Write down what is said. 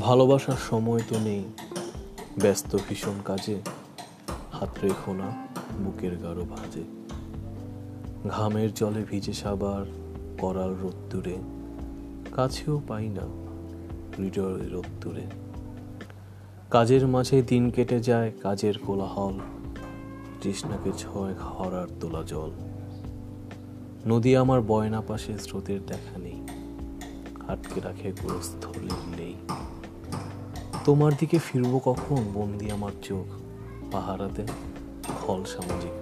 ভালোবাসার সময় তো নেই। ব্যস্ত ভীষণ কাজে। হাত রেখো না বুকের গাঢ় ভাঁজে। ঘামের জলে ভিজে সাবার করাল রোদ্দুরে। কাছেও পাই না হৃদয়ের রোদ্দুরে। কাজের মাঝে দিন কেটে যায় কাজের কোলাহল। তৃষ্ণাকে ছয় খরার তোলা জল। নদী আমার বয়না পাশে স্রোতের দেখা নেই। আটকে রাখে গোরস্থলীর নেই। তোমার দিকে ফিরবো কখন বন্দি আমার চোখ? পাহারাতে ফল সামাজিক